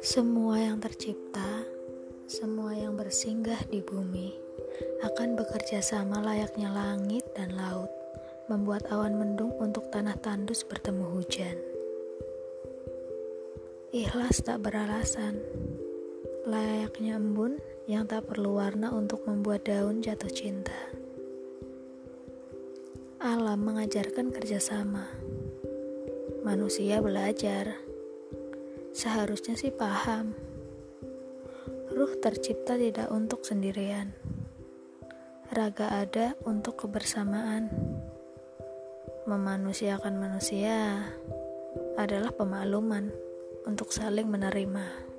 Semua yang tercipta, semua yang bersinggah di bumi akan bekerja sama layaknya langit dan laut, membuat awan mendung untuk tanah tandus bertemu hujan. Ikhlas tak beralasan, layaknya embun yang tak perlu warna untuk membuat daun jatuh cinta. Alam mengajarkan kerjasama, manusia belajar Seharusnya sih paham. Ruh tercipta tidak untuk sendirian. Raga ada untuk kebersamaan. Memanusiakan manusia adalah pemakluman untuk saling menerima.